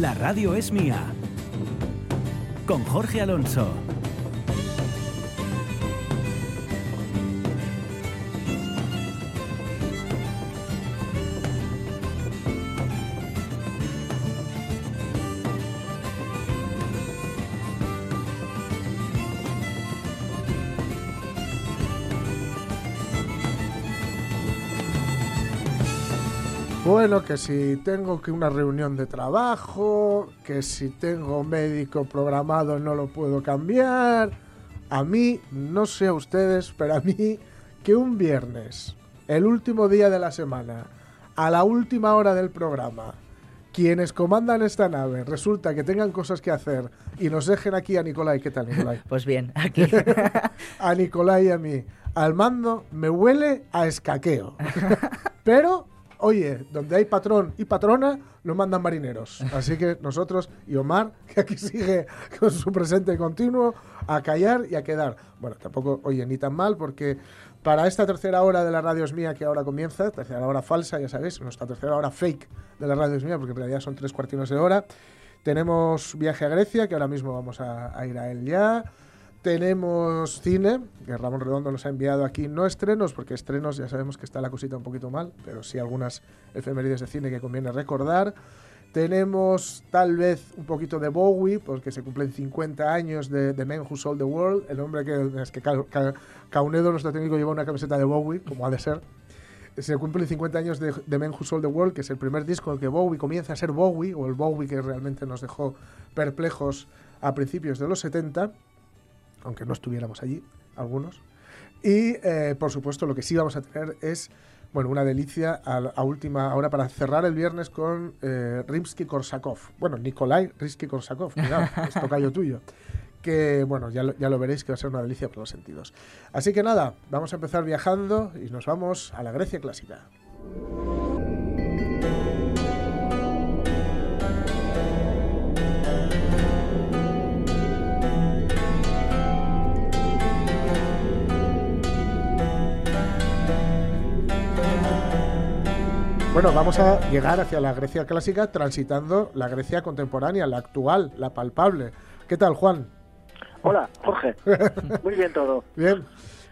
La radio es mía. Con Jorge Alonso. Bueno, que si tengo que una reunión de trabajo, que si tengo médico programado no lo puedo cambiar. A mí, no sé a ustedes, pero a mí, que un viernes, el último día de la semana, a la última hora del programa, quienes comandan esta nave resulta que tengan cosas que hacer y nos dejen aquí a Nicolai. ¿Qué tal, Nicolai? Pues bien, aquí. a Nicolai y a mí. Al mando me huele a escaqueo. Pero oye, donde hay patrón y patrona, no mandan marineros. Así que nosotros y Omar, que aquí sigue con su presente continuo, a callar y a quedar. Bueno, tampoco, oye, ni tan mal, porque para esta tercera hora de la radio es mía que ahora comienza, tercera hora falsa, ya sabéis, nuestra tercera hora fake de la radio es mía, porque en realidad son tres cuartinos de hora. Tenemos viaje a Grecia, que ahora mismo vamos a, a ir a él ya. Tenemos cine, que Ramón Redondo nos ha enviado aquí, no estrenos, porque estrenos ya sabemos que está la cosita un poquito mal, pero sí algunas efemérides de cine que conviene recordar. Tenemos tal vez un poquito de Bowie, porque se cumplen 50 años de The Man Who Sold the World, el hombre que es que Caunedo, nuestro técnico, lleva una camiseta de Bowie, como ha de ser. Se cumplen 50 años de The Man Who Sold the World, que es el primer disco en el que Bowie comienza a ser Bowie, o el Bowie que realmente nos dejó perplejos a principios de los 70 aunque no estuviéramos allí, algunos. Y, eh, por supuesto, lo que sí vamos a tener es, bueno, una delicia a, última hora para cerrar el viernes con eh, Rimsky-Korsakov. Bueno, Nikolai Rimsky-Korsakov, cuidado, es tocayo tuyo. Que, bueno, ya lo, ya lo veréis que va a ser una delicia por los sentidos. Así que nada, vamos a empezar viajando y nos vamos a la Grecia clásica. Bueno, vamos a llegar hacia la Grecia clásica transitando la Grecia contemporánea, la actual, la palpable. ¿Qué tal, Juan? Hola, Jorge. Muy bien todo. Bien.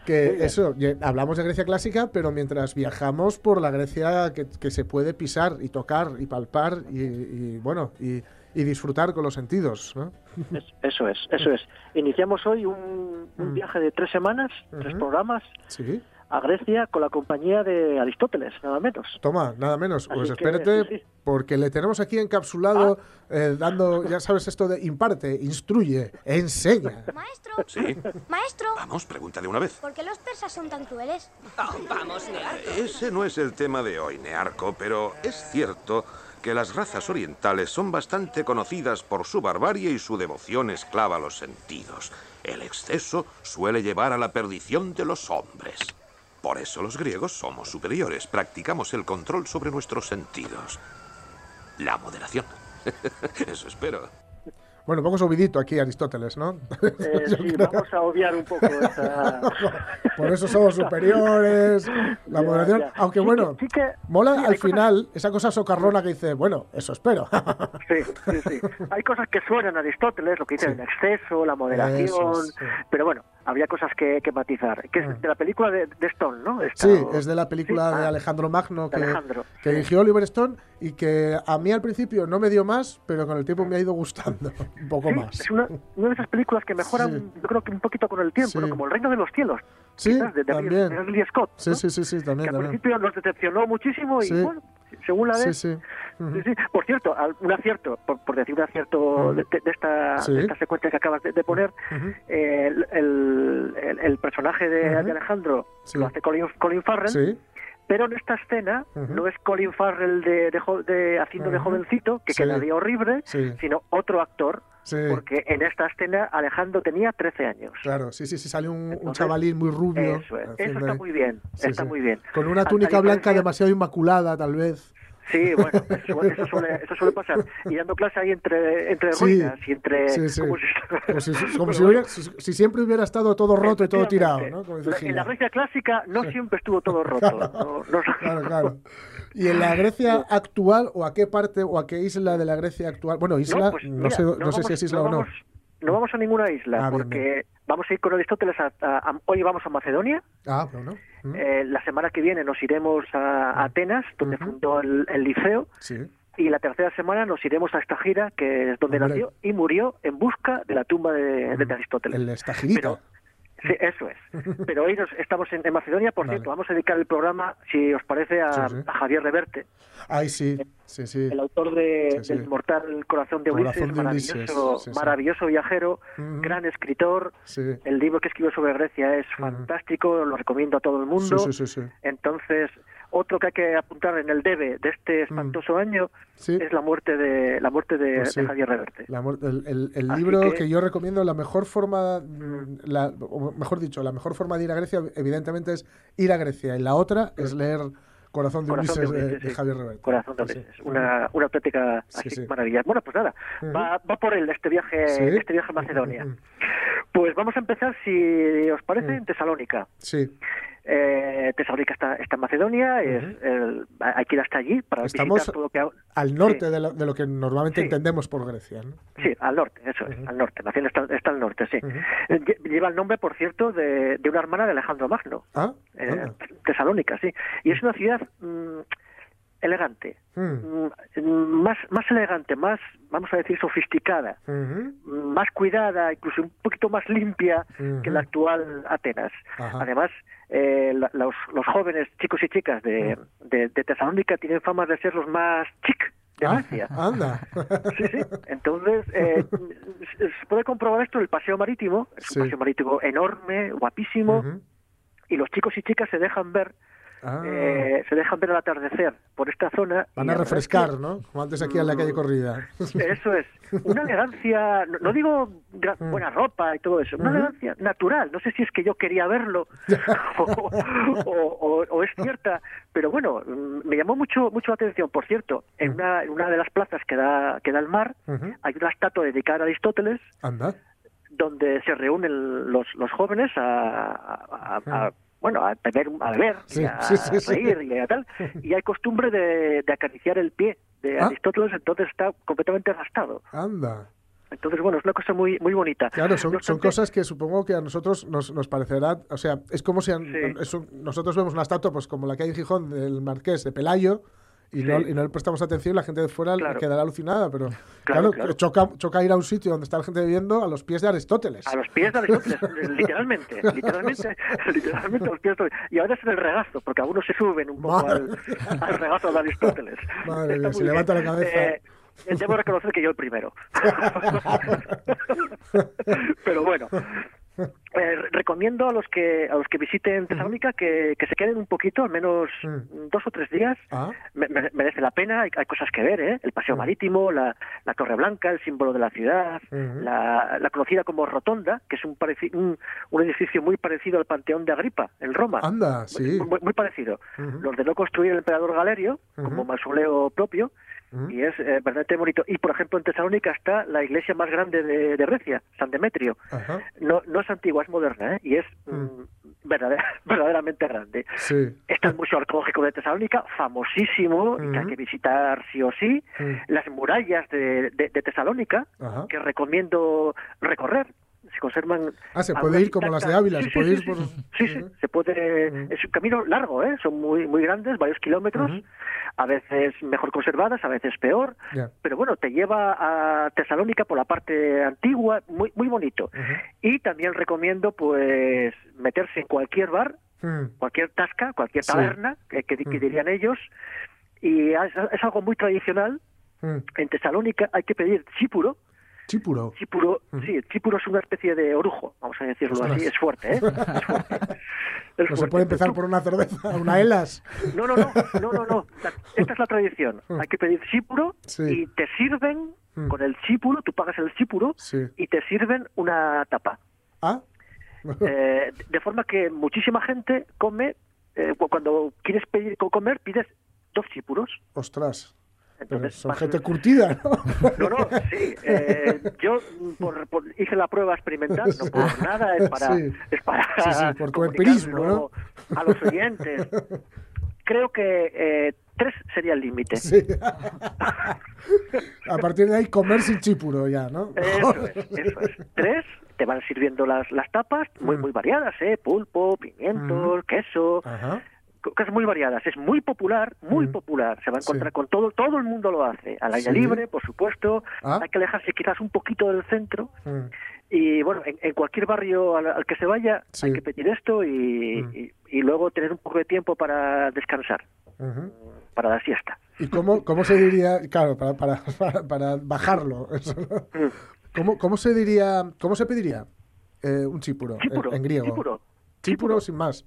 Que eso, hablamos de Grecia clásica, pero mientras viajamos por la Grecia que, se puede pisar y tocar y palpar y, bueno, y, disfrutar con los sentidos. ¿no? eso es, eso es. Iniciamos hoy un, mm. viaje de tres semanas, tres programas. Sí a Grecia con la compañía de Aristóteles, nada menos. Toma, nada menos. pues espérate, porque le tenemos aquí encapsulado, ah. eh, dando, ya sabes esto de imparte, instruye, enseña. Maestro. Sí. Maestro. Vamos, pregúntale una vez. ¿Por qué los persas son tan crueles? Oh, vamos, Nearco. Ese no es el tema de hoy, Nearco, pero es cierto que las razas orientales son bastante conocidas por su barbarie y su devoción esclava a los sentidos. El exceso suele llevar a la perdición de los hombres. Por eso los griegos somos superiores, practicamos el control sobre nuestros sentidos. La moderación. Eso espero. Bueno, poco subidito aquí Aristóteles, ¿no? Eh, sí, vamos a obviar un poco esa... Por eso somos superiores, la moderación. Aunque bueno, mola al final esa cosa socarrona que dice, bueno, eso espero. sí, sí, sí. Hay cosas que suenan a Aristóteles, lo que dice el exceso, la moderación, pero bueno, habría cosas que, matizar. Que es ah. de la película de, Stone, ¿no? sí, es de la película de ah, Alejandro Magno que, que dirigió Oliver Stone y que a mí al principio no me dio más, pero con el tiempo me ha ido gustando un poco más. Es una, de esas películas que mejoran, yo creo que un poquito con el tiempo, como El Reino de los Cielos. Sí, también. De, Scott. Sí, sí, sí, sí, también. Que al principio nos decepcionó muchísimo y bueno, según la vez. Sí, sí. Por cierto, un acierto, por, decir un acierto de, esta, esta secuencia que acabas de, poner, el, el, el, personaje de, Alejandro lo hace Colin, Colin Farrell Pero en esta escena no es Colin Farrell de, de haciendo de jovencito, que Sí. quedaría horrible, Sí. sino otro actor, Sí. porque en esta escena Alejandro tenía 13 años. Claro, sí, sí, sí, sale un, chavalín muy rubio. Eso, es. Eso haciendo está muy bien, está muy bien. Con una túnica blanca demasiado inmaculada, tal vez. Sí, bueno, eso, eso suele, eso suele pasar. Y dando clase ahí entre, entre Sí. ruinas y entre... Sí, sí. como si- Como hubiera- siempre hubiera estado todo roto y todo tirado. ¿no? Como La- en la. Grecia clásica no siempre estuvo todo roto. no- no- Claro, claro. ¿Y en la Grecia actual o a qué parte o a qué isla de la Grecia actual? Bueno, isla, no, pues, sé, mira, si es isla o no. Vamos, no vamos a ninguna isla, Ah, bien, porque vamos a ir con Aristóteles a, a- a- hoy vamos a Macedonia, Ah. Mm, eh, la semana que viene nos iremos a Atenas, donde fundó el, el liceo, Sí. y la tercera semana nos iremos a esta gira, que es donde Hombre. nació y murió en busca de la tumba de, de Aristóteles. El Estagirita. Pero- Sí, eso es. Pero hoy nos- estamos en, en Macedonia, por Vale. cierto, vamos a dedicar el programa, si os parece, a, Sí, sí. a Javier Reverte, Ay, sí, sí, sí. el autor de, Sí, del mortal Corazón de Corazón Ulises, de maravilloso, Ulises, maravilloso viajero, gran escritor. El libro que escribió sobre Grecia es fantástico, lo recomiendo a todo el mundo. Sí, sí, sí, sí. Entonces, otro que hay que apuntar en el debe de este espantoso año Sí. es la muerte de la muerte de, Pues sí. de Javier Reverte. La el el- libro que... que- yo recomiendo, la mejor forma, mm, la, o mejor dicho, la mejor forma de ir a Grecia, evidentemente, es ir a Grecia. Y la otra es leer Corazón de Corazón Ulises de de, Ulises, de sí. Javier Reverte. Corazón de Ulises, sí. una, una auténtica Sí, maravilla. Bueno, pues nada, va, va por él este viaje, este viaje a Macedonia. Pues vamos a empezar, si os parece, Mm. en Tesalónica. Sí, Eh, Tesalónica está, está en Macedonia, es el- hay que ir hasta allí para Estamos- visitar todo lo que... ha- al norte Sí. de, lo, de lo que normalmente Sí. entendemos por Grecia. ¿no? Sí, al norte, eso es, al norte. Nación está, está al norte, sí. Eh, lle- Lleva el nombre, por cierto, de, de una hermana de Alejandro Magno, Ah, eh. Tesalónica, sí. Y es una ciudad mm, elegante, Mm. mm, más, más elegante, más, vamos a decir, sofisticada, más cuidada, incluso un poquito más limpia que la actual Atenas. Ajá. Además, eh, la- los, los jóvenes chicos y chicas de, de, de Tesalónica tienen fama de ser los más chic de Ah, Grecia. anda. Sí, sí. Entonces, eh, se puede comprobar esto en el paseo marítimo. Es Sí. un paseo marítimo enorme, guapísimo, y los chicos y chicas se dejan ver, Ah. eh, se dejan ver al atardecer por esta zona. Van a que- refrescar, ¿no? Como antes aquí en la calle corrida. Eso es, una elegancia, no, no digo gra- buena ropa y todo eso, una Mm. Elegancia natural. No sé si es que yo quería verlo o, o- o- o es cierta, pero bueno, mm, me llamó mucho mucho la atención. Por cierto, en una, en una de las plazas que da, que da al mar hay una estatua dedicada a Aristóteles Anda. donde se reúnen los, los jóvenes a, a- a- a- bueno a beber a beber Sí, y a sí, sí, reír y a tal y hay costumbre de, de acariciar el pie de Ah. Aristóteles entonces está completamente gastado Anda. entonces bueno es una cosa muy muy bonita Claro, son, cosas que supongo que a nosotros nos, nos parecerá, o sea, es como si a- Sí. es un- nosotros vemos una estatua, pues como la que hay en Gijón del Marqués de Pelayo, y, no, Sí. y no le prestamos atención y la gente de fuera Claro. quedará alucinada, pero Claro, claro. Choca, choca ir a un sitio donde está la gente viviendo a los pies de Aristóteles. a los pies de Aristóteles literalmente literalmente literalmente a los pies de y ahora es en el regazo porque algunos se suben un poco al, al regazo de Aristóteles Madre mía, se levanta la cabeza. Eh, debo reconocer que yo el primero pero bueno eh, recomiendo a los que a los que visiten Tesalónica que, que se queden un poquito al menos Mm. dos o tres días Ah, Me- me- merece la pena, hay, hay cosas que ver, ¿eh? El paseo marítimo, la, la Torre Blanca, el símbolo de la ciudad, la, la conocida como Rotonda, que es un, un, un edificio muy parecido al Panteón de Agripa, en Roma. anda, sí. Muy, muy parecido. Ujú. Lo ordenó construir el emperador Galerio como mausoleo propio Y es eh, verdaderamente bonito. Y, por ejemplo, en Tesalónica está la iglesia más grande de, de Grecia, San Demetrio. Ajá, No, no es antigua, es moderna, ¿eh? Y es Mm. mm, verdadera- verdaderamente grande. sí. Está el Museo Arqueológico de Tesalónica, famosísimo, y que hay que visitar sí o sí. Mm. Las murallas de, de- de Tesalónica, Ajá. que recomiendo recorrer. Se conservan. Ah, se puede ir como las de. Ávila, Sí, se puede sí, ir por... Sí, sí, se puede. Es un camino largo, ¿eh? Son muy, muy grandes, varios kilómetros. A veces mejor conservadas, a veces peor. Pero bueno, te lleva a Tesalónica por la parte antigua, muy, muy bonito. Y también recomiendo, pues, meterse en cualquier bar cualquier tasca, cualquier taberna, que, que- dirían ellos, y es, es algo muy tradicional. En Tesalónica hay que pedir chipuro. Chipuro, Ujú. sí, chipuro es una especie de orujo, vamos a decirlo Ostras. así, es fuerte, ¿eh? Es fuerte. es No se fuerte. puede empezar por una cerveza, una Elas. No, no, no, no, no, no. Esta es la tradición. Hay que pedir chípuro Sí. y te sirven Mm. con el chípuro, tú pagas el chípuro Sí. y te sirven una tapa. Ah, Eh, de forma que muchísima gente come, eh, cu- cuando quieres pedir co- comer, pides dos chípuros. ostras. Entonces, son gente curtida, ¿no? No, no, sí. eh, yo mm, por, por- hice la prueba experimental, no por nada, es para, Sí. es para Sí, sí, por tu empirismo, ¿no? a los oyentes. Creo que eh, tres sería el límite. Sí. A partir de ahí, comer sin chípuro ya, ¿no? Eso es, eso es. Tres, te van sirviendo las, las tapas, muy, Mm. muy variadas, ¿eh? Pulpo, pimientos, queso, Ajá. Co- cosas muy variadas. Es muy popular, muy Mm. popular. Se va a encontrar Sí. con todo, todo el mundo lo hace. Al aire Sí. libre, por supuesto. Ah. Hay que alejarse quizás un poquito del centro. Mm. Y bueno, en, en cualquier barrio al, al que se vaya, Sí. hay que pedir esto y, Mm. y- y luego tener un poco de tiempo para descansar, Ujú. para la siesta. ¿Y cómo, cómo se diría, claro, para, para, para, bajarlo, eso, ¿no? ¿Cómo, ¿Cómo se diría, cómo se pediría eh, un chípuro, en- griego? chípuro. Chípuro sin más.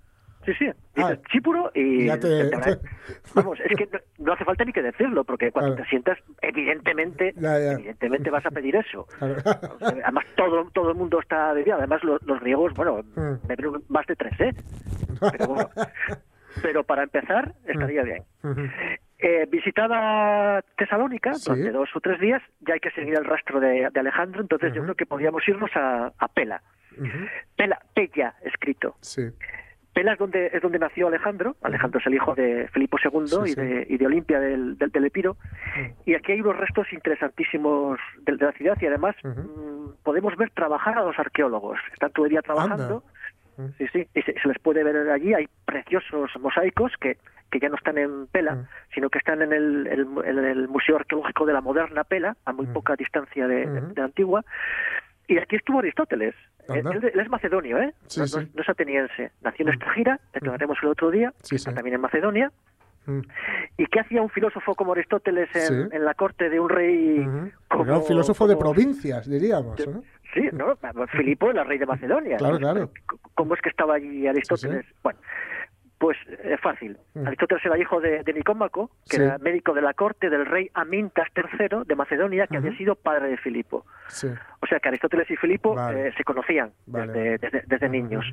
Sí, sí. Ah. Dices chípuro y... Ya te- te- Vamos, es que no, no hace falta ni que decirlo, porque cuando Claro. te sientas, evidentemente, Ya, ya. evidentemente vas a pedir eso. Claro. Además, todo, todo el mundo está bebido. Además, los, los griegos, bueno, Mm. beben más de tres, ¿eh? Pero bueno. Pero para empezar, estaría bien. Ujú. Eh, visitada Tesalónica Sí. durante dos o tres días, ya hay que seguir el rastro de, de Alejandro, entonces yo creo que podríamos irnos a, a Pela. Pela, Pella, escrito. Sí. Pela es donde, es donde nació Alejandro. Alejandro es el hijo de Filipo II Sí, y, sí. de, y de Olimpia del, del, del Epiro. Y aquí hay unos restos interesantísimos de, de la ciudad y además mm, podemos ver trabajar a los arqueólogos. Están día trabajando. Sí, sí, y se, se les puede ver allí. Hay preciosos mosaicos que, que ya no están en Pela, sino que están en el, el- en el Museo Arqueológico de la moderna Pela, a muy poca distancia de, de- de la antigua. Y aquí estuvo Aristóteles. Él, él es macedonio, ¿eh? Sí, no, sí. no- no es ateniense. Nació en Mm. Estagira, declararemos el otro día, Sí, está también en Macedonia. Mm. ¿Y qué hacía un filósofo como Aristóteles en, la corte de un rey como... Era un filósofo de provincias, diríamos. ¿no? Sí, ¿no? Filipo era rey de Macedonia. Claro, claro. ¿Cómo es que estaba allí Aristóteles? Bueno, pues es fácil. Mm. Aristóteles era hijo de, de Nicómaco, que Sí. era médico de la corte del rey Amintas III de Macedonia, que había sido padre de Filipo. Sí. O sea que Aristóteles y Filipo Vale. eh, se conocían Vale, desde, desde, niños.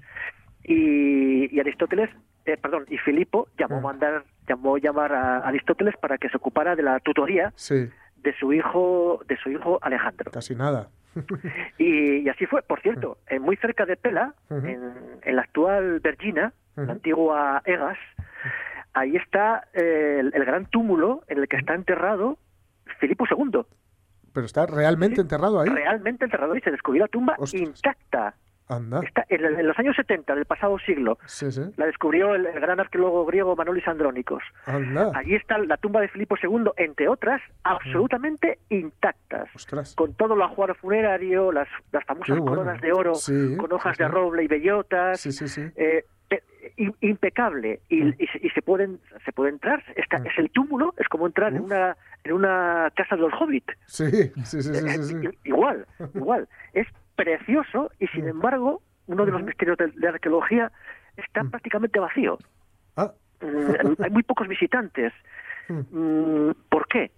Y, y Aristóteles, eh, perdón, y Filipo llamó, Mm. mandar, llamó llamar a Aristóteles para que se ocupara de la tutoría Sí, de su hijo, de su hijo Alejandro. casi nada. Y, y así fue, por cierto, eh, muy cerca de Pela, en, en la actual Vergina, La antigua Egas, ahí está eh, el, el gran túmulo en el que está enterrado Filipo II. Pero está realmente enterrado ahí. Realmente enterrado y se descubrió la tumba Ostras. intacta. Anda. Está en, en los años 70 del pasado siglo. Sí, sí. La descubrió el, el gran arqueólogo griego Manolis Andrónicos. Anda. Allí está la tumba de Filipo II, entre otras, absolutamente intactas. Ostras. Con todo el ajuar funerario, las, las famosas bueno. coronas de oro, Sí, con hojas de roble y bellotas. Sí, sí, sí. eh, impecable y, Mm. y se, y se pueden se puede entrar. Está, Mm. es el túmulo es como entrar en una en una casa de los hobbits Sí, sí, sí, sí, sí, Eh, i- igual igual. Es precioso y sin Mm. embargo uno de los misterios de, de arqueología está prácticamente vacío. Ah, hay muy pocos visitantes. ¿por qué?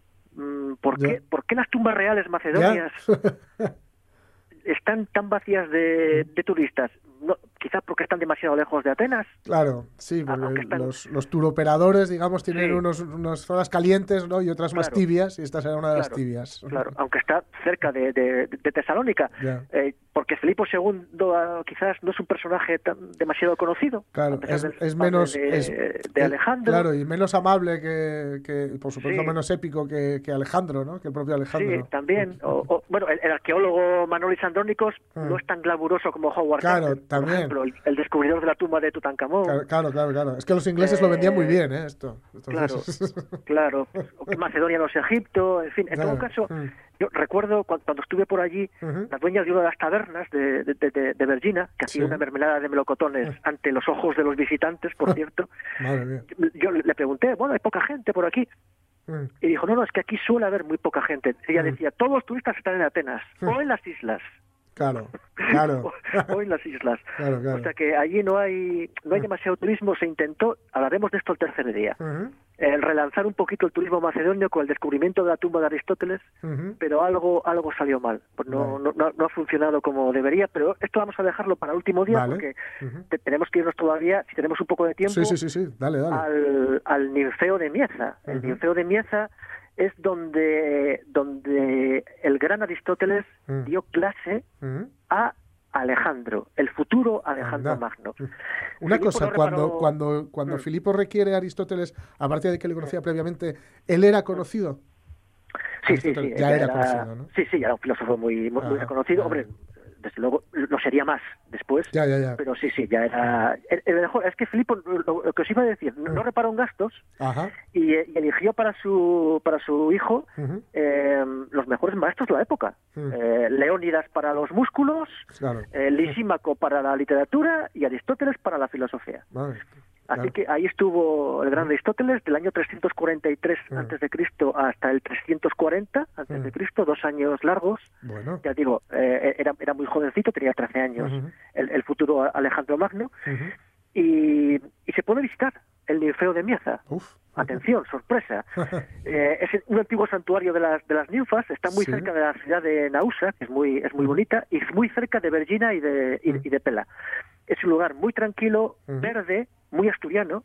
¿por qué ¿por qué las tumbas reales macedonias están tan vacías de, de turistas no, quizás porque están demasiado lejos de Atenas Claro, sí, Ah, porque están- los, los turoperadores, digamos, tienen Sí. unos, unas zonas calientes ¿no? y otras más Claro. tibias, y esta será una de las Claro, tibias. Claro, aunque está cerca de, de- de Tesalónica, Ya. eh, porque Filipo II ah, quizás no es un personaje tan, demasiado conocido. Claro, es, es menos. de, es- de Alejandro. Claro, y menos amable que, que por supuesto, Sí. menos épico que, que Alejandro, ¿no? Que el propio Alejandro. Sí, también. O- o- bueno, el, el arqueólogo Manolis Andrónicos Mm. no es tan glamuroso como Howard Claro, Carter, por ejemplo, el, el descubridor de la tumba de Tutankamón. Claro, claro, claro, claro. Es que los ingleses lo vendían muy Eh, bien, ¿eh? Esto. Claro, Entonces- claro. O que Macedonia no es Egipto, en fin. En Claro, todo caso, mm. yo recuerdo cuando, cuando estuve por allí, Ujú. las dueñas de una de las tabernas de, de, de, de Vergina, que hacía Sí. una mermelada de melocotones ante los ojos de los visitantes, por cierto, Madre mía. yo le pregunté, bueno, hay poca gente por aquí. Mm. Y dijo, no, no, es que aquí suele haber muy poca gente. Ella Mm. decía, todos los turistas están en Atenas o en las islas. Claro, claro. o, o en las islas. Claro, claro. O sea que allí no hay no hay demasiado turismo. Se intentó, hablaremos de esto el tercer día, Ujú, el relanzar un poquito el turismo macedonio con el descubrimiento de la tumba de Aristóteles, ujú. pero algo algo salió mal. Pues no, Vale. no, no, no ha funcionado como debería, pero esto vamos a dejarlo para el último día Vale. porque Ujú. te- tenemos que irnos todavía, si tenemos un poco de tiempo, Sí, sí, sí. Dale, dale. al, al ninfeo de Mieza. El ninfeo de Mieza es donde, donde el gran Aristóteles Mm. dio clase Ujú. a Alejandro, el futuro Alejandro Anda. Magno. Una Filipo cosa, no cuando, reparó- cuando, cuando Mm. Filipo requiere a Aristóteles, aparte de que le conocía previamente, ¿él era conocido? Sí, sí, sí. Ya era conocido, ¿no? Sí, sí, ya era un filósofo muy, muy, muy Ajá, reconocido. Hombre, desde luego lo sería más después. Ya, ya, ya. Pero sí, sí, ya era... el- el mejor- es que Filipo, lo, lo que os iba a decir, no, no reparó en gastos Ajá. y, y eligió para su, para su hijo eh, los mejores maestros de la época. Mm. Eh, Leónidas para los músculos, Claro. eh, Lisímaco para la literatura y Aristóteles para la filosofía. Vale. Así Claro. que ahí estuvo el gran Aristóteles del año 343 Mm. antes de Cristo hasta el 340 antes de Mm. Cristo, dos años largos. Bueno. Ya digo, eh, era, era muy jovencito, tenía 13 años, el, el futuro Alejandro Magno, y, y se puede visitar el Ninfeo de Mieza. Uf. Atención, sorpresa. Eh, es un antiguo santuario de las, de las ninfas, está muy Sí. cerca de la ciudad de Nausa, que es muy, es muy bonita, y es muy cerca de Vergina y de, y, y de Pela. Es un lugar muy tranquilo, verde, muy asturiano.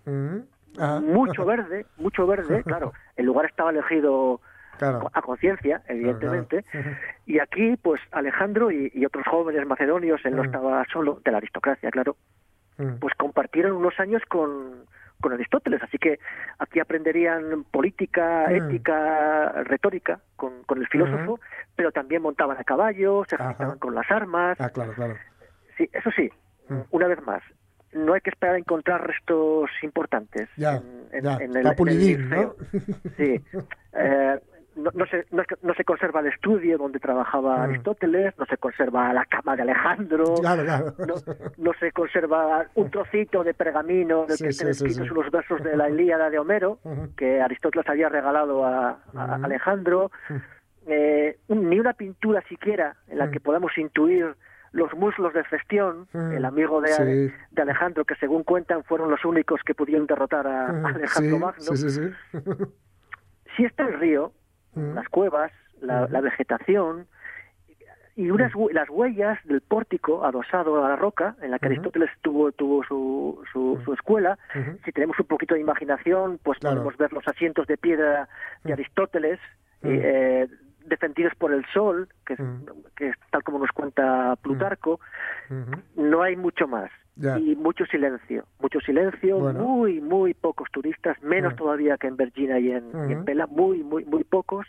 Ajá. mucho verde, mucho verde, claro. El lugar estaba elegido Claro. a conciencia, evidentemente. claro. Y aquí, pues Alejandro y, y otros jóvenes macedonios, él no estaba solo, de la aristocracia, claro, pues compartieron unos años con, con Aristóteles. Así que aquí aprenderían política, Mm. ética, retórica con, con el filósofo, pero también montaban a caballo, se ejercitaban con las armas. Ah, claro, claro. Sí, eso sí. Una vez más, no hay que esperar a encontrar restos importantes Ya, en, ya. en el, Está en el. ¿no? Sí. Eh, no, no se, no, no se conserva el estudio donde trabajaba Mm. Aristóteles, no se conserva la cama de Alejandro, Claro, claro. no, se conserva un trocito de pergamino del Sí, que sí, estén sí, escritos sí. unos versos de la Ilíada de Homero, que Aristóteles había regalado a. Alejandro, eh, ni una pintura siquiera en la Mm. que podamos intuir los muslos de Festión, Mm. el amigo de, Sí. de Alejandro, que según cuentan fueron los únicos que pudieron derrotar a, a Ujú. Alejandro Sí, Magno. sí, sí, sí. Si está el río, Mm. las cuevas, la, vegetación y unas las huellas del pórtico adosado a la roca en la que. Aristóteles tuvo, tuvo su, su, su escuela. Si tenemos un poquito de imaginación, pues Claro. podemos ver los asientos de piedra de. Aristóteles eh, defendidos por el sol, que es, Mm. que es tal como nos cuenta Plutarco. No hay mucho más. Ya. Y mucho silencio, mucho silencio, Bueno. muy, muy pocos turistas, menos Mm. todavía que en Virginia y en, y en Ujú. Pela, muy, muy, muy pocos.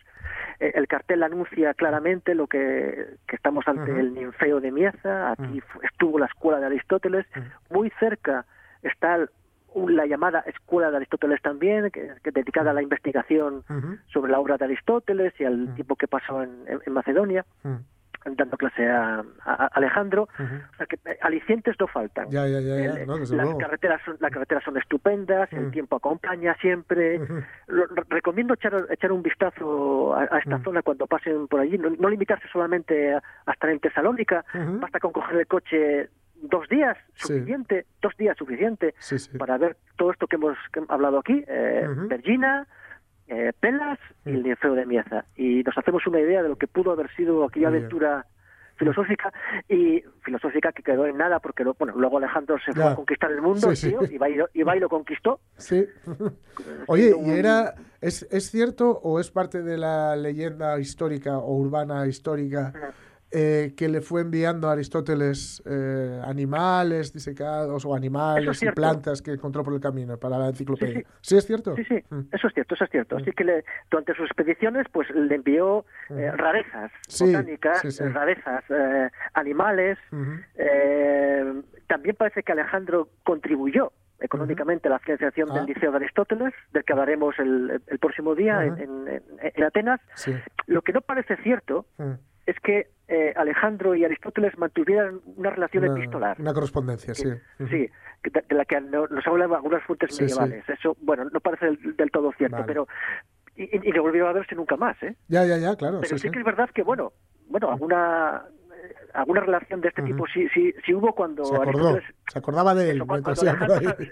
Eh, el cartel anuncia claramente lo que, que estamos ante el ninfeo de Mieza, aquí estuvo la escuela de Aristóteles, muy cerca está el- la llamada escuela de Aristóteles también, que, es dedicada a la investigación sobre la obra de Aristóteles y al Mm. tiempo que pasó en, en- en Macedonia, dando clase a, Alejandro. O sea que eh, alicientes no faltan. Ya, ya, ya, ya. El- No, desde las luego. carreteras son, las carreteras son estupendas, el tiempo acompaña siempre. Ujú. Lo- re- recomiendo echar, echar un vistazo a, a esta zona cuando pasen por allí. No, no limitarse solamente a, a estar en Tesalónica. Basta con coger el coche dos días, Sí. suficiente, dos días suficiente Sí, sí. para ver todo esto que hemos, que hablado aquí. Eh, eh, Pelas y el. Ninfeo de Mieza. Y nos hacemos una idea de lo que pudo haber sido aquella Muy bien. aventura filosófica y filosófica que quedó en nada porque lo- bueno luego Alejandro se fue Ya. a conquistar el mundo tío, y, va y, lo, y va y lo conquistó Sí. Oye, ¿y era, es, es cierto o es parte de la leyenda histórica o urbana histórica eh, que le fue enviando a Aristóteles eh, animales disecados o animales y plantas que encontró por el camino para la enciclopedia? Sí, Sí, es cierto? sí sí Mm. eso es cierto eso es cierto así que le- durante sus expediciones pues le envió eh, Ujú. rarezas Sí, botánicas eh, rarezas eh, animales. Eh, también parece que Alejandro contribuyó económicamente a la financiación Ah. del Liceo de Aristóteles, del que hablaremos el, el próximo día en, en- en- en Atenas. Sí. Lo que no parece cierto Mm. Es que eh, Alejandro y Aristóteles mantuvieran una relación Una, epistolar. una correspondencia, sí. Sí, que de, de la que no- nos hablan algunas fuentes Sí, sí. medievales. Eso, bueno, no parece del, del todo cierto, Vale. pero. Y, y- no volvieron a verse nunca más, ¿eh? Ya, ya, ya, claro. Pero sí, sí, sí. que es verdad que, bueno, bueno, alguna alguna relación de este tipo sí, sí, sí hubo cuando Se acordó, se acordaba de él eso, cuando- cuando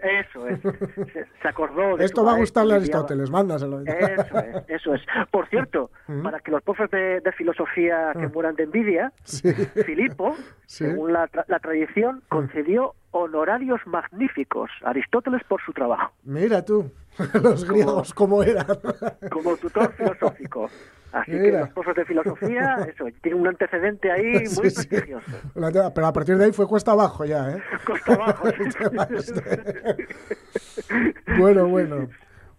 eso es, se, se acordó de Esto va a gustarle a Aristóteles, mándaselo. Eso es, eso es. Por cierto, para que los profes de, de filosofía que mueran de envidia, Sí. Filipo, según la, tra- la tradición, concedió honorarios magníficos a Aristóteles por su trabajo, Mira tú, los griegos cómo eran. como tutor filosófico. Así que los profes de filosofía, eso, tienen un antecedente ahí muy Sí, prestigioso. Pero a partir de ahí fue cuesta abajo ya, ¿eh? Costa abajo. Bueno, bueno.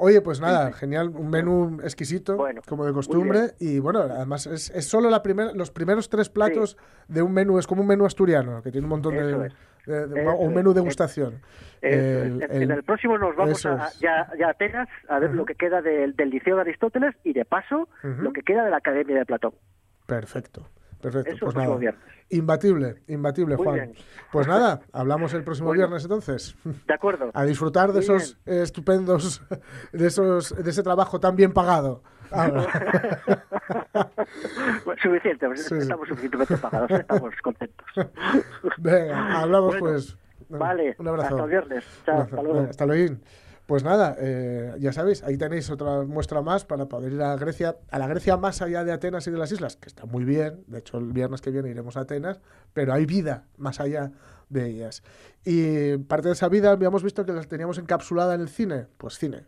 Oye, pues nada, genial, un menú exquisito, Bueno, como de costumbre, y bueno, además es, es solo la primera, los primeros tres platos de un menú, es como un menú asturiano, que tiene un montón Eso de, es. De- de- Eso o un es. menú degustación. Eso es. El- en, el- en el próximo nos vamos a, ya, ya a Atenas a ver lo que queda del, del Liceo de Aristóteles y de paso Ujú. lo que queda de la Academia de Platón. Perfecto, perfecto. Eso pues nada, viernes. imbatible, imbatible, Muy Juan. bien. Pues nada, hablamos el próximo Bueno. viernes entonces. De acuerdo. A disfrutar de Muy esos eh, estupendos, de esos, de ese trabajo tan bien pagado. Ahora. Bueno, suficiente, pues Sí, estamos suficientemente pagados, estamos contentos. Venga, hablamos Bueno, pues. Vale, Un abrazo. hasta el viernes. Chao, abrazo. hasta luego. Hasta luego. Pues nada, eh, ya sabéis, ahí tenéis otra muestra más para poder ir a Grecia, a la Grecia más allá de Atenas y de las islas, que está muy bien. De hecho, el viernes que viene iremos a Atenas, pero hay vida más allá de ellas. Y parte de esa vida habíamos visto que la teníamos encapsulada en el cine. Pues cine.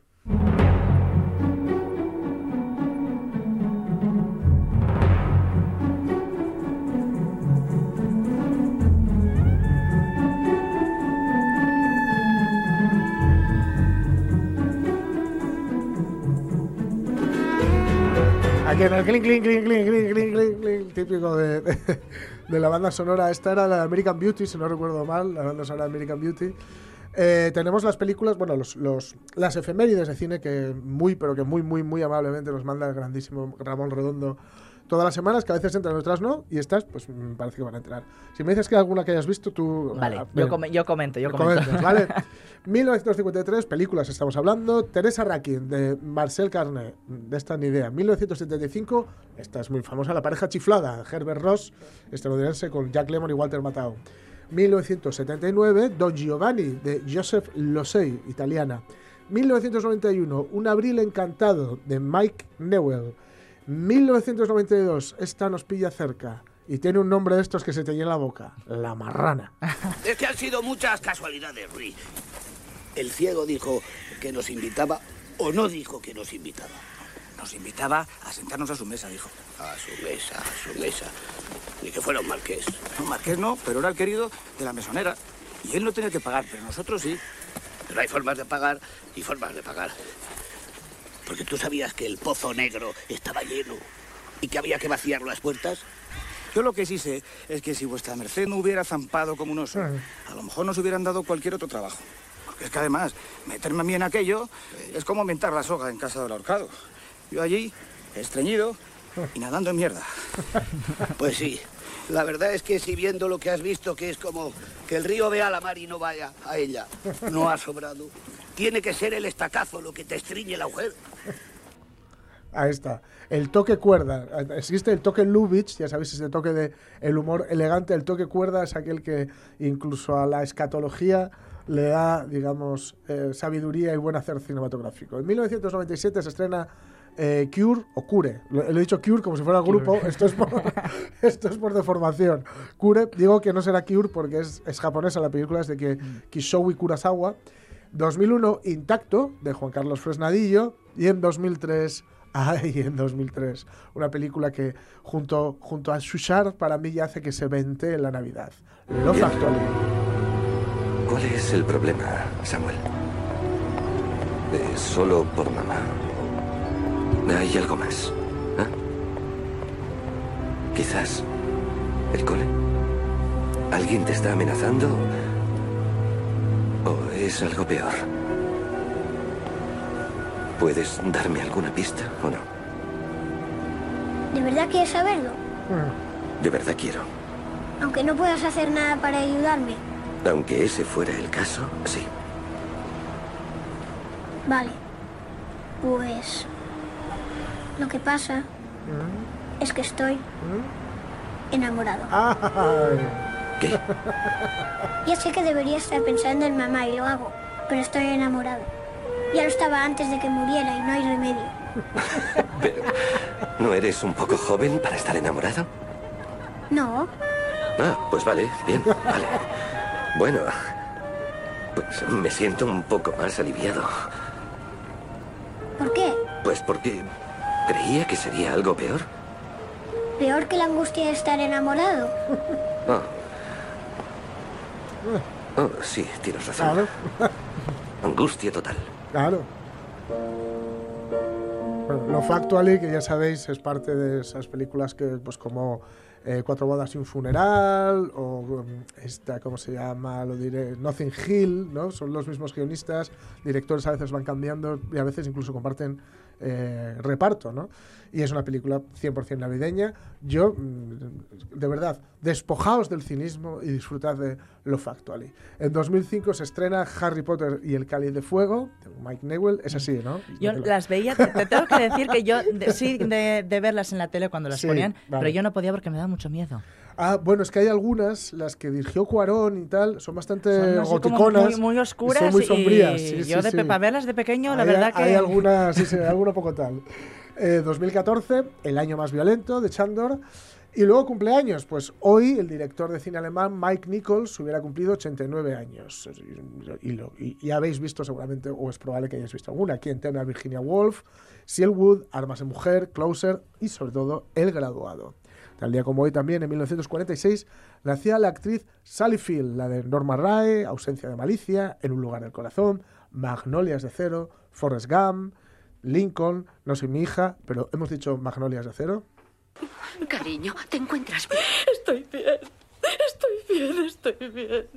El clink, clink, clink, clink, clink, clink, clink, clink típico de, de, de, la banda sonora. Esta era la de American Beauty, si no recuerdo mal, la banda sonora de American Beauty. Eh, tenemos las películas, bueno, los, los, las efemérides de cine que muy, pero que muy, muy, muy amablemente nos manda el grandísimo Ramón Redondo todas las semanas, que a veces entran, otras no, y estas, pues me parece que van a entrar. Si me dices que hay alguna que hayas visto, tú... Vale, ah, yo, ven. come- yo comento, yo Me comento. comentas, ¿vale? 1953, películas estamos hablando. Teresa Rakin, de Marcel Carné, de esta ni idea. 1975, esta es muy famosa, La pareja chiflada, Herbert Ross, estadounidense, con Jack Lemmon y Walter Matthau. 1979, Don Giovanni, de Joseph Losey, italiana. 1991, Un abril encantado, de Mike Newell. 1992, esta nos pilla cerca. Y tiene un nombre de estos que se te llena la boca. La marrana. Es que han sido muchas casualidades, Rui. El ciego dijo que nos invitaba o no dijo que nos invitaba. Nos invitaba a sentarnos a su mesa, dijo. A su mesa, a su mesa. Ni que fuera un marqués. No, Marqués no, pero era el querido de la mesonera. Y él no tenía que pagar, pero nosotros sí. Pero hay formas de pagar y formas de pagar. Porque tú sabías que el pozo negro estaba lleno y que había que vaciar las puertas. Yo lo que sí sé es que si vuestra merced no hubiera zampado como un oso, a lo mejor nos hubieran dado cualquier otro trabajo. Porque es que además, meterme a mí en aquello es como mentar la soga en casa del ahorcado. Yo allí, estreñido y nadando en mierda. Pues sí. La verdad es que si viendo lo que has visto, que es como que el río vea a la mar y no vaya a ella, no ha sobrado. Tiene que ser el estacazo lo que te estriñe el agujero. Ahí está. El toque cuerda. Existe el toque Lubitsch, ya sabéis, ese toque de el humor elegante. El toque cuerda es aquel que incluso a la escatología le da, digamos, eh, sabiduría y buen hacer cinematográfico. En 1997 se estrena eh, Cure o Cure. Lo, lo he dicho Cure como si fuera grupo. Esto es por, esto es por deformación. Cure, digo que no será Cure porque es, es japonesa la película, es de que Kishowi Kurosawa. 2001, Intacto, de Juan Carlos Fresnadillo. Y en 2003, ay, en 2003, una película que junto, junto a Shushar para mí ya hace que se vente en la Navidad. Actually. ¿Cuál es el problema, Samuel? ¿Es solo por mamá? ¿Hay algo más? ¿Ah? Quizás el cole. ¿Alguien te está amenazando? ¿O es algo peor? ¿Puedes darme alguna pista o no? ¿De verdad quieres saberlo? De verdad quiero. Aunque no puedas hacer nada para ayudarme. Aunque ese fuera el caso, sí. Vale. Pues... Lo que pasa es que estoy enamorado. Ay. ¿Qué? Ya sé que debería estar pensando en mamá y lo hago, pero estoy enamorado. Ya lo estaba antes de que muriera y no hay remedio. Pero, ¿no eres un poco joven para estar enamorado? No, Ah, pues vale, bien, vale. Bueno, pues me siento un poco más aliviado. ¿por qué? Pues porque creía que sería algo peor. Peor que la angustia de estar enamorado. Oh. Oh, sí, tienes razón. Claro, Angustia total. claro. Bueno, lo Factually, que ya sabéis, es parte de esas películas que, pues como eh, Cuatro bodas y un funeral, o um, esta, ¿cómo se llama? Lo diré, Nothing Hill, ¿no? Son los mismos guionistas, directores a veces van cambiando y a veces incluso comparten eh, reparto, ¿no? Y es una película 100% navideña. Yo, mm, de verdad, despojaos del cinismo y disfrutad de lo Factually. En 2005 se estrena Harry Potter y el Cáliz de Fuego, de Mike Newell. Es así, ¿no? Yo las veía, te, te tengo que decir que yo, de- sí, de, de verlas en la tele cuando las Sí, ponían, vale. pero yo no podía porque me daba mucho miedo. Ah, bueno, es que hay algunas, las que dirigió Cuarón y tal, son bastante Son goticonas. muy, muy y oscuras son muy y sombrías. sí, yo sí, de sí. pe- para verlas de pequeño, la Hay- verdad que... Hay alguna, sí, sí, hay alguna poco tal. Eh, 2014, el año más violento de Chandor. Y luego cumpleaños, pues hoy el director de cine alemán Mike Nichols hubiera cumplido 89 años. Y, lo- y- y habéis visto seguramente, o es probable que hayáis visto alguna, aquí en Tema Virginia Woolf, Cielwood, Armas de Mujer, Closer y sobre todo El Graduado. Tal día como hoy también, en 1946, nacía la actriz Sally Field, la de Norma Rae, Ausencia de Malicia, En un lugar del corazón, Magnolias de Cero, Forrest Gump, Lincoln, No soy mi hija, pero hemos dicho Magnolias de Cero. Cariño, ¿te encuentras bien? Estoy bien. Estoy bien, estoy bien.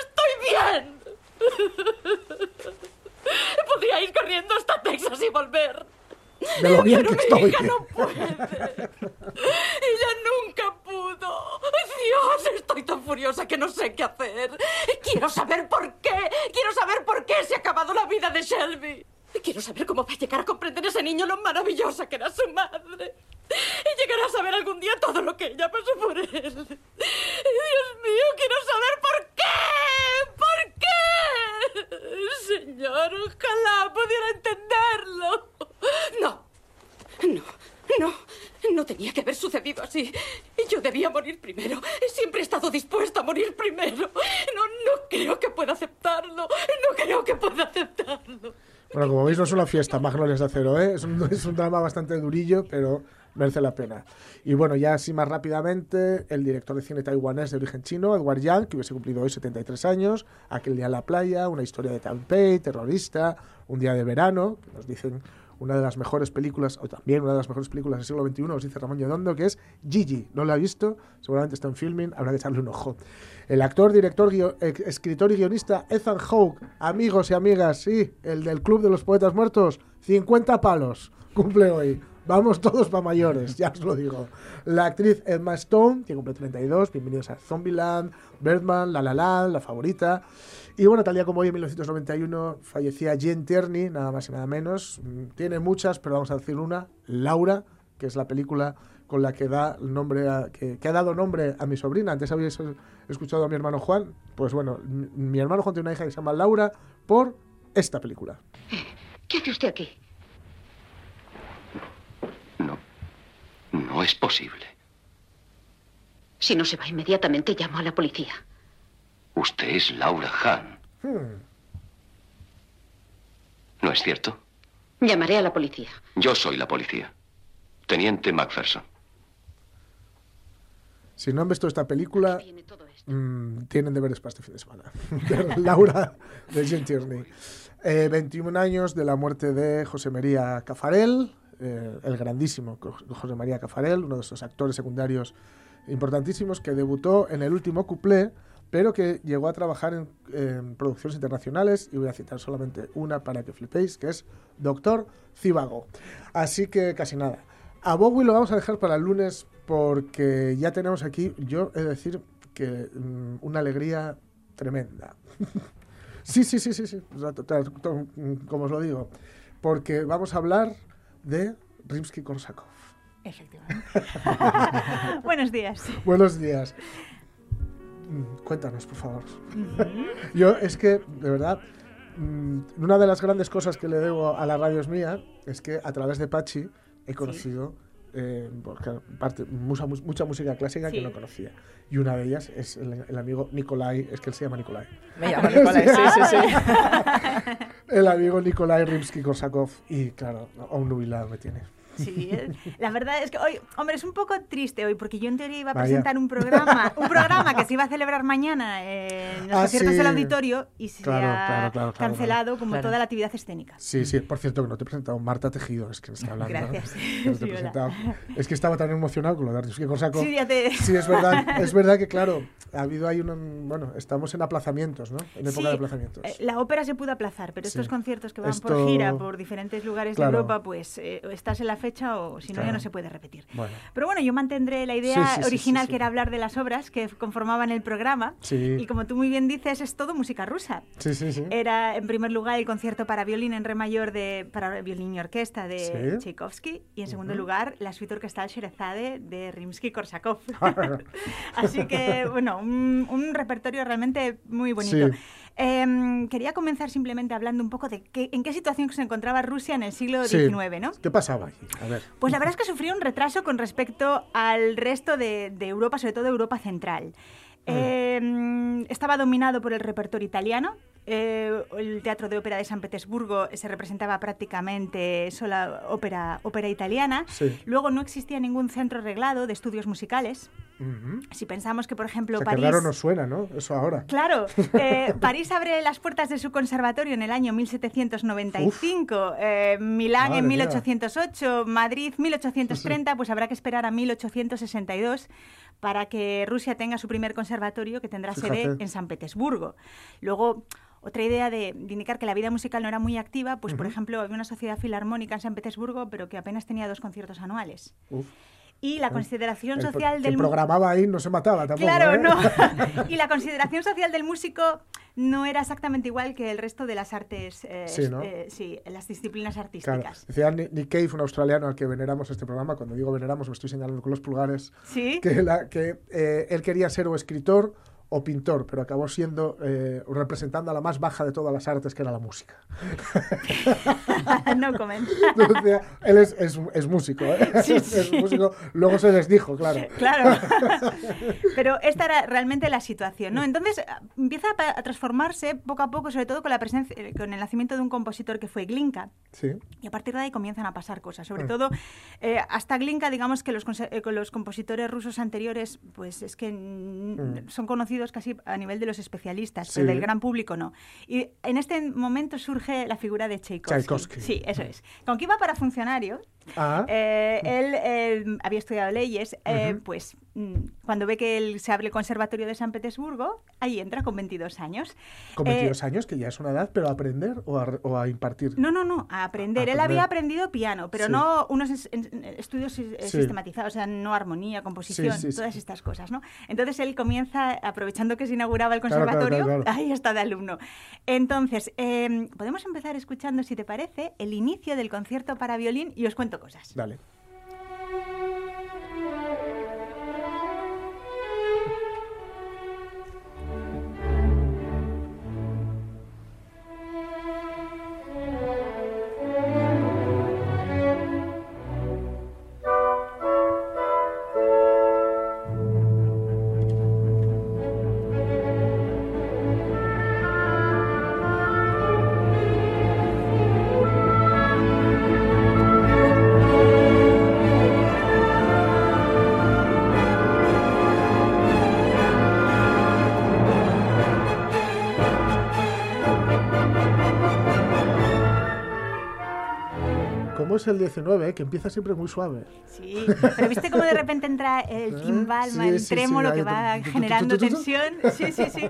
¡Estoy bien! Podría ir corriendo hasta Texas y volver. De lo bien Pero que mi estoy. hija no puede. Ella nunca pudo. Dios, estoy tan furiosa que no sé qué hacer. Quiero saber por qué. Quiero saber por qué se ha acabado la vida de Shelby. Quiero saber cómo va a llegar a comprender ese niño lo maravillosa que era su madre. Y llegará a saber algún día todo lo que ella pasó por él. Dios mío, quiero saber por qué. ¿Por qué? Señor, ojalá pudiera entenderlo. No, no, no. No tenía que haber sucedido así. Yo debía morir primero. Siempre he estado dispuesta a morir primero. No, no creo que pueda aceptarlo. No creo que pueda aceptarlo. Bueno, como veis, no es una fiesta, Magnolias de Acero, ¿eh? Es un, es un drama bastante durillo, pero merece la pena. Y bueno, ya así más rápidamente, el director de cine taiwanés de origen chino, Edward Yang, que hubiese cumplido hoy 73 años, Aquel día en la playa, una historia de Taipei, terrorista, Un día de verano, que nos dicen una de las mejores películas, o también una de las mejores películas del siglo XXI, nos dice Ramón Yodondo, que es Gigi. No la ha visto, seguramente está en filming, habrá que echarle un ojo. El actor, director, ex- escritor y guionista Ethan Hawke, amigos y amigas, sí, el del Club de los Poetas Muertos, 50 palos, cumple hoy. Vamos todos para mayores, ya os lo digo. La actriz Emma Stone, que cumple 32, bienvenidos a Zombieland, Birdman, La La Land, La Favorita. Y bueno, tal día como hoy, en 1991, fallecía Jen Tierney, nada más y nada menos. Mm, Tiene muchas, pero vamos a decir una, Laura, que es la película con la que da nombre a- que, que ha dado nombre a mi sobrina. Antes habéis escuchado a mi hermano Juan. Pues bueno, mi hermano Juan tiene una hija que se llama Laura por esta película. ¿Qué hace usted aquí? No es posible. Si no se va inmediatamente, llamo a la policía. Usted es Laura Hahn. Hmm. ¿No es cierto? Llamaré a la policía. Yo soy la policía. Teniente Macpherson. Si no han visto esta película, mm, tienen deberes para este fin de semana. Laura de Jen Tierney. Eh, 21 años de la muerte de José María Cafarel, eh, el grandísimo José María Cafarel, uno de esos actores secundarios importantísimos que debutó en el último cuplé, pero que llegó a trabajar en, en producciones internacionales, y voy a citar solamente una para que flipéis, que es Doctor Cibago. Así que casi nada. A Bowie lo vamos a dejar para el lunes porque ya tenemos aquí, yo he de decir que mm, una alegría tremenda. sí, sí, sí, sí, sí, como os lo digo, porque vamos a hablar de Rimsky-Korsakov. Efectivamente. Buenos días. Buenos días. Mm, Cuéntanos, por favor. Yo es que, de verdad, mm, una de las grandes cosas que le debo a la radio es mía es que a través de Pachi he conocido eh, porque, parte, mucha, mucha música clásica que Sí. no conocía. Y una de ellas es el, el amigo Nikolai, es que él se llama Nikolai. Me llamo Nikolai, sí, sí, sí. el amigo Nikolai Rimsky-Korsakov. Y claro, a un nubilado me tiene. Sí, eh, la verdad es que hoy, hombre, es un poco triste hoy porque yo en teoría iba a Vaya. presentar un programa, un programa que se iba a celebrar mañana en los Ah, conciertos sí. del auditorio y se Claro, ha claro, claro, claro, cancelado claro. como Claro. toda la actividad escénica. Sí, sí, por cierto, que no te he presentado Marta Tejido, es que me está hablando. Gracias. Que no te he Sí, hola. presentado. Es que estaba tan emocionado con lo de Rimsky Korsakov. Sí, ya te- Sí, es verdad, es verdad que claro, ha habido ahí un, bueno, estamos en aplazamientos, ¿no? En época Sí, de aplazamientos. eh, la ópera se pudo aplazar, pero estos Sí. conciertos que van Esto- por gira por diferentes lugares Claro. de Europa, pues eh, estás en la fecha o si no ya Claro. no se puede repetir. Bueno. Pero bueno, yo mantendré la idea Sí, sí, original sí, que era hablar de las obras que conformaban el programa. Y como tú muy bien dices, es todo música rusa. Sí, sí, sí. Era en primer lugar el concierto para violín en re mayor de para violín y orquesta de. Tchaikovsky y en segundo Ujú. lugar la suite orquestal Sherezade de Rimsky-Korsakov. Así que bueno, un, un repertorio realmente muy bonito. Em, quería comenzar simplemente hablando un poco de qué- en qué situación se encontraba Rusia en el siglo Sí. XIX, ¿no? ¿Qué pasaba aquí? A ver. Pues la verdad es que sufrió un retraso con respecto al resto de, de Europa, sobre todo Europa central. Eh, estaba dominado por el repertorio italiano. Eh, el Teatro de Ópera de San Petersburgo se representaba prácticamente sola ópera, ópera italiana. Sí. Luego no existía ningún centro reglado de estudios musicales. Ujú. Si pensamos que, por ejemplo, O sea, París... raro nos suena, ¿no? Eso ahora. Claro, eh, París abre las puertas de su conservatorio en el año 1795, eh, Milán en Madre mía. 1808, Madrid 1830, pues habrá que esperar a 1862 para que Rusia tenga su primer conservatorio que tendrá sede en San Petersburgo. Luego, otra idea de, de indicar que la vida musical no era muy activa, pues por ejemplo había una sociedad filarmónica en San Petersburgo, pero que apenas tenía dos conciertos anuales. Uf. Y la consideración El social del programaba ahí no se mataba tampoco. Claro, ¿eh? no. y la consideración social del músico no era exactamente igual que el resto de las artes, eh, Sí, ¿no? eh, sí, las disciplinas Claro. artísticas. Decía Ni- Nick Cave, un australiano al que veneramos este programa, cuando digo veneramos me estoy señalando con los pulgares, ¿Sí? que, la- que él quería ser o escritor o pintor, pero acabó siendo eh, representando a la más baja de todas las artes, que era la música. no comenta. Decía, él es, es- es músico, ¿eh? Sí, Es sí. músico. Luego se les dijo, claro. Claro. Pero esta era realmente la situación, ¿no? Entonces empieza a, transformarse poco a poco, sobre todo con la presencia, eh, con el nacimiento de un compositor que fue Glinka. Sí. Y a partir de ahí comienzan a pasar cosas. Sobre Mm. todo, eh, hasta Glinka, digamos que los, eh, los compositores rusos anteriores, pues es que Mm. son conocidos casi a nivel de los especialistas, Sí. pero del gran público no. Y en este momento surge la figura de Tchaikovsky. Tchaikovsky. Sí, eso es. Aunque iba para funcionario, Ah. eh, él eh, había estudiado leyes, eh, Ujú. pues mm, cuando ve que él se abre el Conservatorio de San Petersburgo, ahí entra con 22 años. Con Eh, 22 años, que ya es una edad, pero a aprender o a, o a impartir. no, no, no, a aprender. A Él aprender. había aprendido piano, pero Sí. no unos es- en- estudios eh, Sí. sistematizados, o sea, no armonía, composición, Sí, todas estas cosas, ¿no? Entonces él comienza, aprovechando que se inauguraba el Claro, claro, conservatorio, claro, claro. ahí está de alumno. Entonces, eh, podemos empezar escuchando, si te parece, el inicio del concierto para violín y os cuento cosas. Dale. Es el 19, eh? que empieza siempre muy suave? Sí, pero ¿viste cómo de repente entra el ¿Eh? timbal, Sí, el sí, sí, trémolo ahí que va generando tensión? Sí, sí, sí.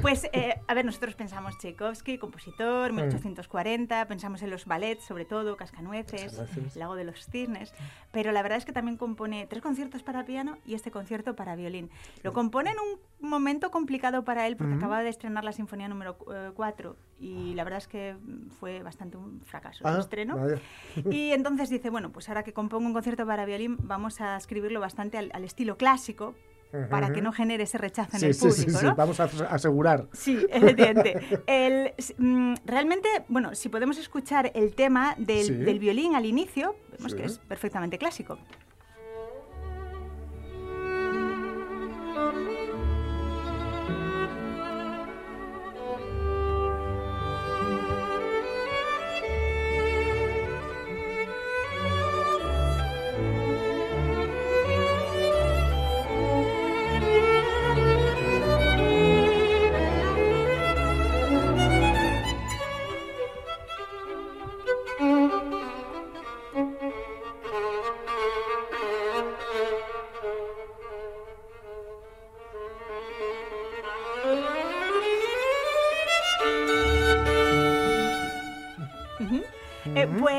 Pues, eh, a ver, nosotros pensamos Tchaikovsky, compositor, 1840, pensamos en los ballets, sobre todo, Cascanueces, Lago de los Cisnes, pero la verdad es que también compone tres conciertos para piano y este concierto para violín. Lo compone en un momento complicado para él porque Ujú. acababa de estrenar la Sinfonía número 4 y la verdad es que fue bastante un fracaso Ah, el estreno. vaya. Y entonces dice, bueno, pues ahora que compongo un concierto para violín, vamos a escribirlo bastante al, al estilo clásico, para que no genere ese rechazo en Sí, el sí, sí, público, sí, ¿no? vamos a as- asegurar. Sí, efectivamente. El, mm, realmente, bueno, si podemos escuchar el tema del, del violín al inicio, vemos que es perfectamente clásico.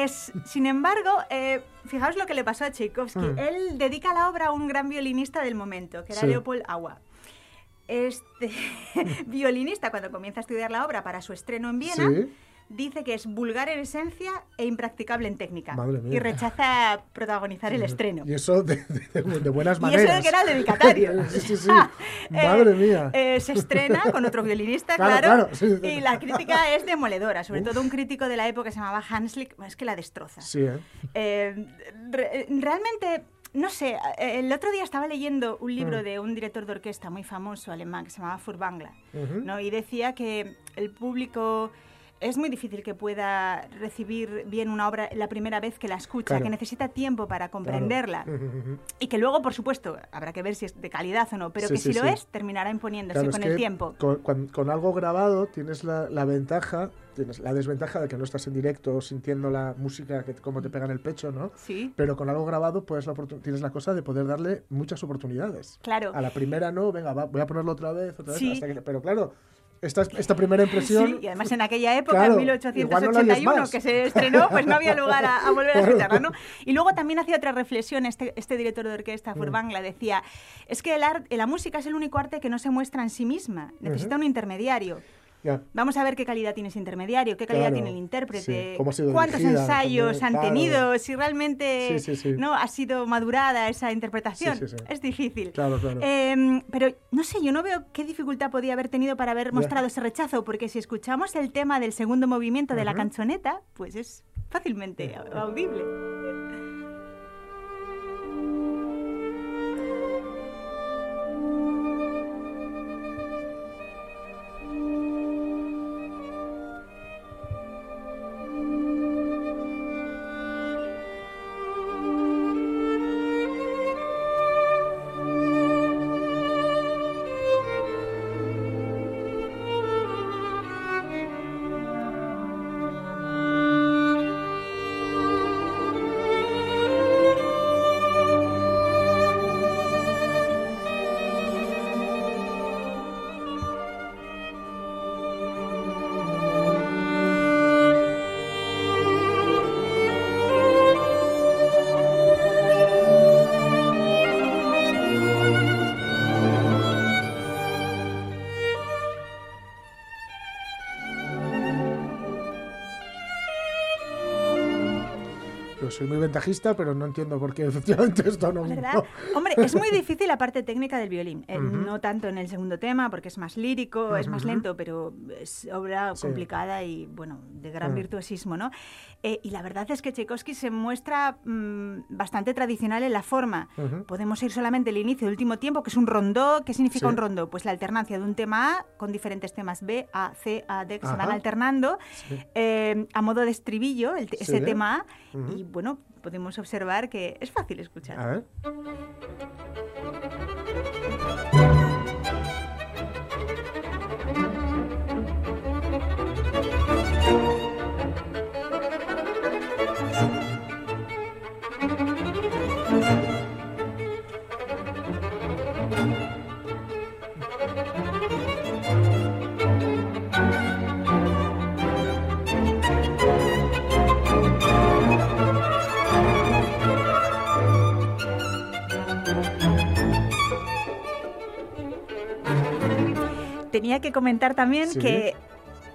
Pues, sin embargo, eh, fijaos lo que le pasó a Tchaikovsky. Mm. Él dedica la obra a un gran violinista del momento, que era Sí. Leopold Auer. Este violinista, cuando comienza a estudiar la obra para su estreno en Viena, Sí. Dice que es vulgar en esencia e impracticable en técnica. Madre mía. Y rechaza protagonizar el estreno. Y eso de, de- de- buenas Y maneras. eso de que era el dedicatario. sí, sí, sí. Ah, Madre eh, mía. eh, se estrena con otro violinista, Claro, claro. claro, sí. Y la crítica es demoledora. Sobre Uf. todo un crítico de la época que se llamaba Hanslick. Es que la destroza. Sí, ¿eh? Eh, re- realmente, no sé, eh, el otro día estaba leyendo un libro Mm. de un director de orquesta muy famoso alemán que se llamaba Furtwängler, Ujú. ¿no? y decía que el público es muy difícil que pueda recibir bien una obra la primera vez que la escucha, Claro. que necesita tiempo para comprenderla. Claro. Y que luego, por supuesto, habrá que ver si es de calidad o no, pero Sí, que sí, si lo sí. es, terminará imponiéndose Claro, con el tiempo. Con, con algo grabado tienes la, la ventaja, tienes la desventaja de que no estás en directo sintiendo la música que como te pega en el pecho, ¿no? Sí. Pero con algo grabado puedes la tienes la cosa de poder darle muchas oportunidades. Claro. A la primera no, venga, va, voy a ponerlo otra vez, otra vez, hasta que- pero claro, esta, esta primera impresión... Sí, y además en aquella época, Claro, en igual no la oyes 1881, más. que se estrenó, pues no había lugar a, a volver a escucharla, ¿no? Y luego también hacía otra reflexión, este, este director de orquesta, Mm. Furtwängler, decía, es que el ar- la música es el único arte que no se muestra en sí misma, necesita un intermediario. Ya. Vamos a ver qué calidad tiene ese intermediario, qué calidad Claro, tiene el intérprete, sí, cuántos dirigida ensayos también, han claro. tenido, si realmente Sí, sí, no ha sido madurada esa interpretación. Es difícil. Claro, claro. Em, pero no sé, yo no veo qué dificultad podía haber tenido para haber Ya. mostrado ese rechazo, porque si escuchamos el tema del segundo movimiento de la canzoneta, pues es fácilmente au- audible. Soy muy ventajista, pero no entiendo por qué efectivamente esto no... ¿Verdad? no. Hombre, es muy difícil la parte técnica del violín. Eh, Ujú. No tanto en el segundo tema, porque es más lírico, es más lento, pero es obra Sí. complicada y, bueno, de gran Mm. virtuosismo, ¿no? Eh, y la verdad es que Tchaikovsky se muestra mm, bastante tradicional en la forma. Podemos ir solamente el inicio el último tiempo, que es un rondó. ¿Qué significa Sí. un rondó? Pues la alternancia de un tema A con diferentes temas B, A, C, A, D, que se van Ajá. alternando Sí. eh, a modo de estribillo, el ese tema A. Y, bueno, podemos observar que es fácil escuchar. A ver. Tenía que comentar también Sí. que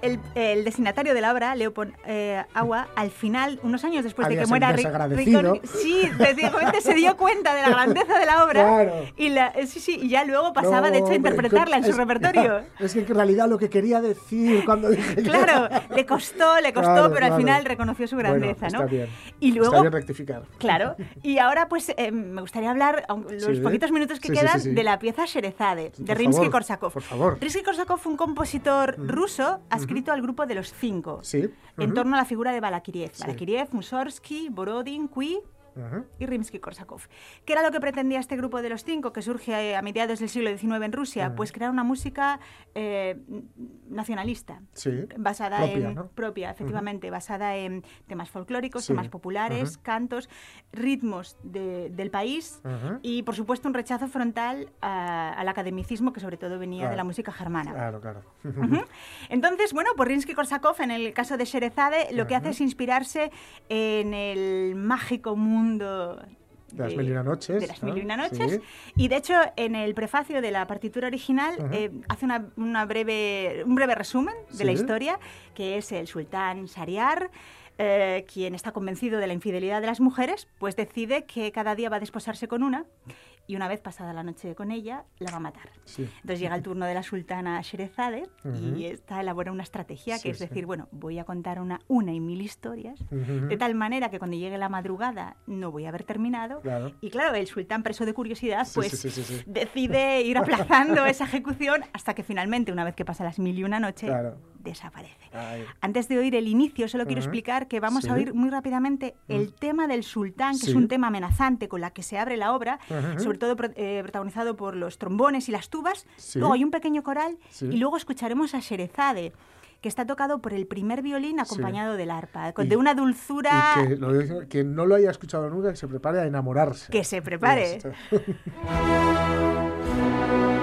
el, el destinatario de la obra, Leopold eh, Agua, al final, unos años después Había de que muera. Rick- sí, definitivamente se dio cuenta de la grandeza de la obra Claro. y la, eh, sí, sí, y ya luego pasaba, No, de hecho, a interpretarla en su es- repertorio. Es que en realidad lo que quería decir cuando dije. Claro, le costó, le costó, Claro, pero al claro. final reconoció su Bueno, grandeza, está ¿no? bien. Y luego, Está bien rectificar. Claro. Y ahora, pues, eh, me gustaría hablar, los Sí. poquitos minutos que Sí, quedan, sí, de la pieza Sherezade, de Rimsky-Korsakov. por favor. Rimsky-Korsakov fue un compositor Mm. ruso adscrito al grupo de los cinco, Sí. en torno a la figura de Balakiriev. Balakiriev, Mussorgsky, Borodin, Cui Ujú. y Rimsky-Korsakov. ¿Qué era lo que pretendía este grupo de los cinco, que surge eh, a mediados del siglo XIX en Rusia? Mm. Pues crear una música eh, nacionalista, Sí. basada Propia, en ¿no? propia, efectivamente, basada en temas folclóricos, Sí. temas populares, cantos, ritmos de- del país y, por supuesto, un rechazo frontal a- al academicismo que sobre todo venía de Claro. la música germana. Claro, claro. Entonces, bueno, pues Rimsky-Korsakov, en el caso de Sherezade, lo que hace es inspirarse en el mágico mundo De las mil y una noches, de las mil y una noches. Sí. Y de hecho, en el prefacio de la partitura original eh, hace una, una breve, un breve resumen de la historia, que es el sultán Shariar. eh, quien está convencido de la infidelidad de las mujeres, pues decide que cada día va a desposarse con una y una vez pasada la noche con ella, la va a matar. Sí. Entonces llega el turno de la sultana Sherezade y esta elabora una estrategia Sí, que es sí. decir, bueno, voy a contar una, una y mil historias, de tal manera que cuando llegue la madrugada no voy a haber terminado. Claro. Y claro, el sultán preso de curiosidad, pues decide ir aplazando esa ejecución hasta que finalmente, una vez que pasa las mil y una noche, Claro. Desaparece. Ay. Antes de oír el inicio, solo quiero Ujú. explicar que vamos Sí. a oír muy rápidamente el tema del sultán, que Sí. es un tema amenazante con la que se abre la obra, Ujú. sobre todo eh, protagonizado por los trombones y las tubas. Sí. Luego hay un pequeño coral Sí. y luego escucharemos a Sherezade, que está tocado por el primer violín acompañado del arpa, con, Y- de una dulzura Y que lo quien no lo haya escuchado nunca, que se prepare a enamorarse. que se prepare.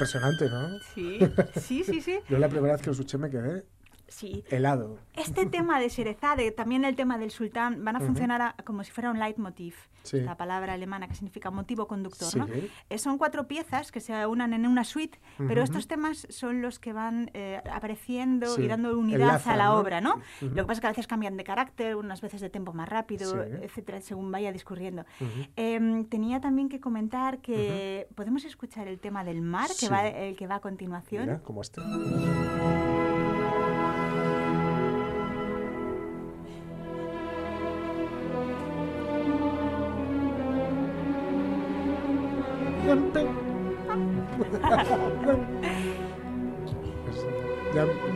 Impresionante, ¿no? Sí, sí, sí, sí. Yo la primera vez que lo escuché me quedé Sí. helado. Este tema de Sherezade, también el tema del sultán, van a Ujú. funcionar a- como si fuera un leitmotiv, Sí. la palabra alemana que significa motivo conductor. Sí. ¿no? Eh, son cuatro piezas que se unan en una suite, pero Ujú. estos temas son los que van eh, apareciendo y dando unidad Enlazan, a la ¿no? obra. ¿no? Ujú. Lo que pasa es que a veces cambian de carácter, unas veces de tempo más rápido, etcétera, según vaya discurriendo. Em, tenía también que comentar que podemos escuchar el tema del mar, que va, el que va a continuación. Mira, como este.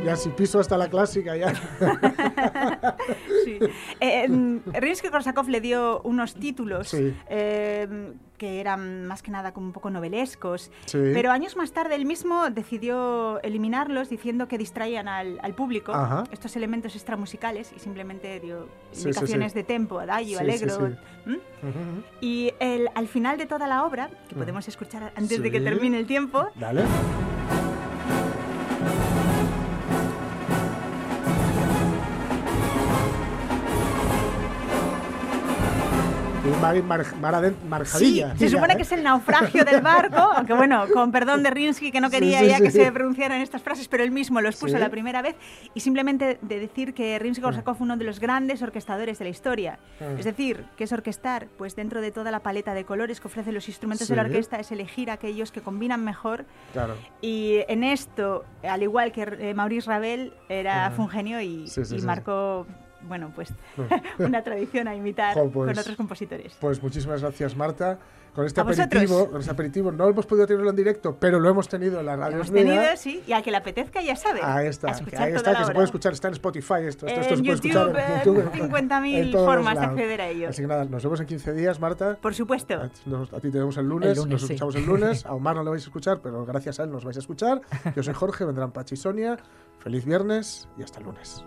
Ya si piso hasta la clásica ya. Sí. Eh, em, Rimsky-Korsakov le dio unos títulos Sí. em, que eran más que nada como un poco novelescos, Sí. pero años más tarde él mismo decidió eliminarlos diciendo que distraían al, al público Ajá. estos elementos extramusicales y simplemente dio indicaciones sí. de tempo, adagio, alegro. sí, sí. ¿m? Ujú. Y el- al final de toda la obra, que podemos escuchar antes de que termine el tiempo, Dale. Mar, mar, mar Sí, marjadilla. se supone ¿eh? que es el naufragio del barco, aunque bueno, con perdón de Rinsky que no quería sí, ya que se pronunciaran estas frases, pero él mismo lo expuso Sí. la primera vez y simplemente de decir que Rimsky-Korsakov fue uno de los grandes orquestadores de la historia. Mm. Es decir, ¿qué es orquestar? Pues dentro de toda la paleta de colores que ofrecen los instrumentos de la orquesta es elegir aquellos que combinan mejor Claro. y en esto, al igual que eh, Maurice Ravel, era Ah. fue un genio y, y marcó, bueno, pues Mm. una tradición a imitar Jo, pues- con otros compositores. Pues muchísimas gracias, Marta. Con este A aperitivo, con este aperitivo, no hemos podido tenerlo en directo, pero lo hemos tenido en la radio. Hemos Es Mía. tenido, sí, y al que le apetezca ya sabe. Ahí está, a ahí está, que se hora. puede escuchar, está en Spotify esto, esto, esto En se puede escuchar YouTube, en en YouTube. 50.000 en todos formas de acceder a ello. Así que nada, nos vemos en 15 días, Marta. Por supuesto. Nos- a ti te vemos el lunes, El lunes, nos sí. escuchamos el lunes. A Omar no lo vais a escuchar, pero gracias a él nos vais a escuchar. Yo soy Jorge, vendrán Pachi y Sonia. Feliz viernes y hasta el lunes.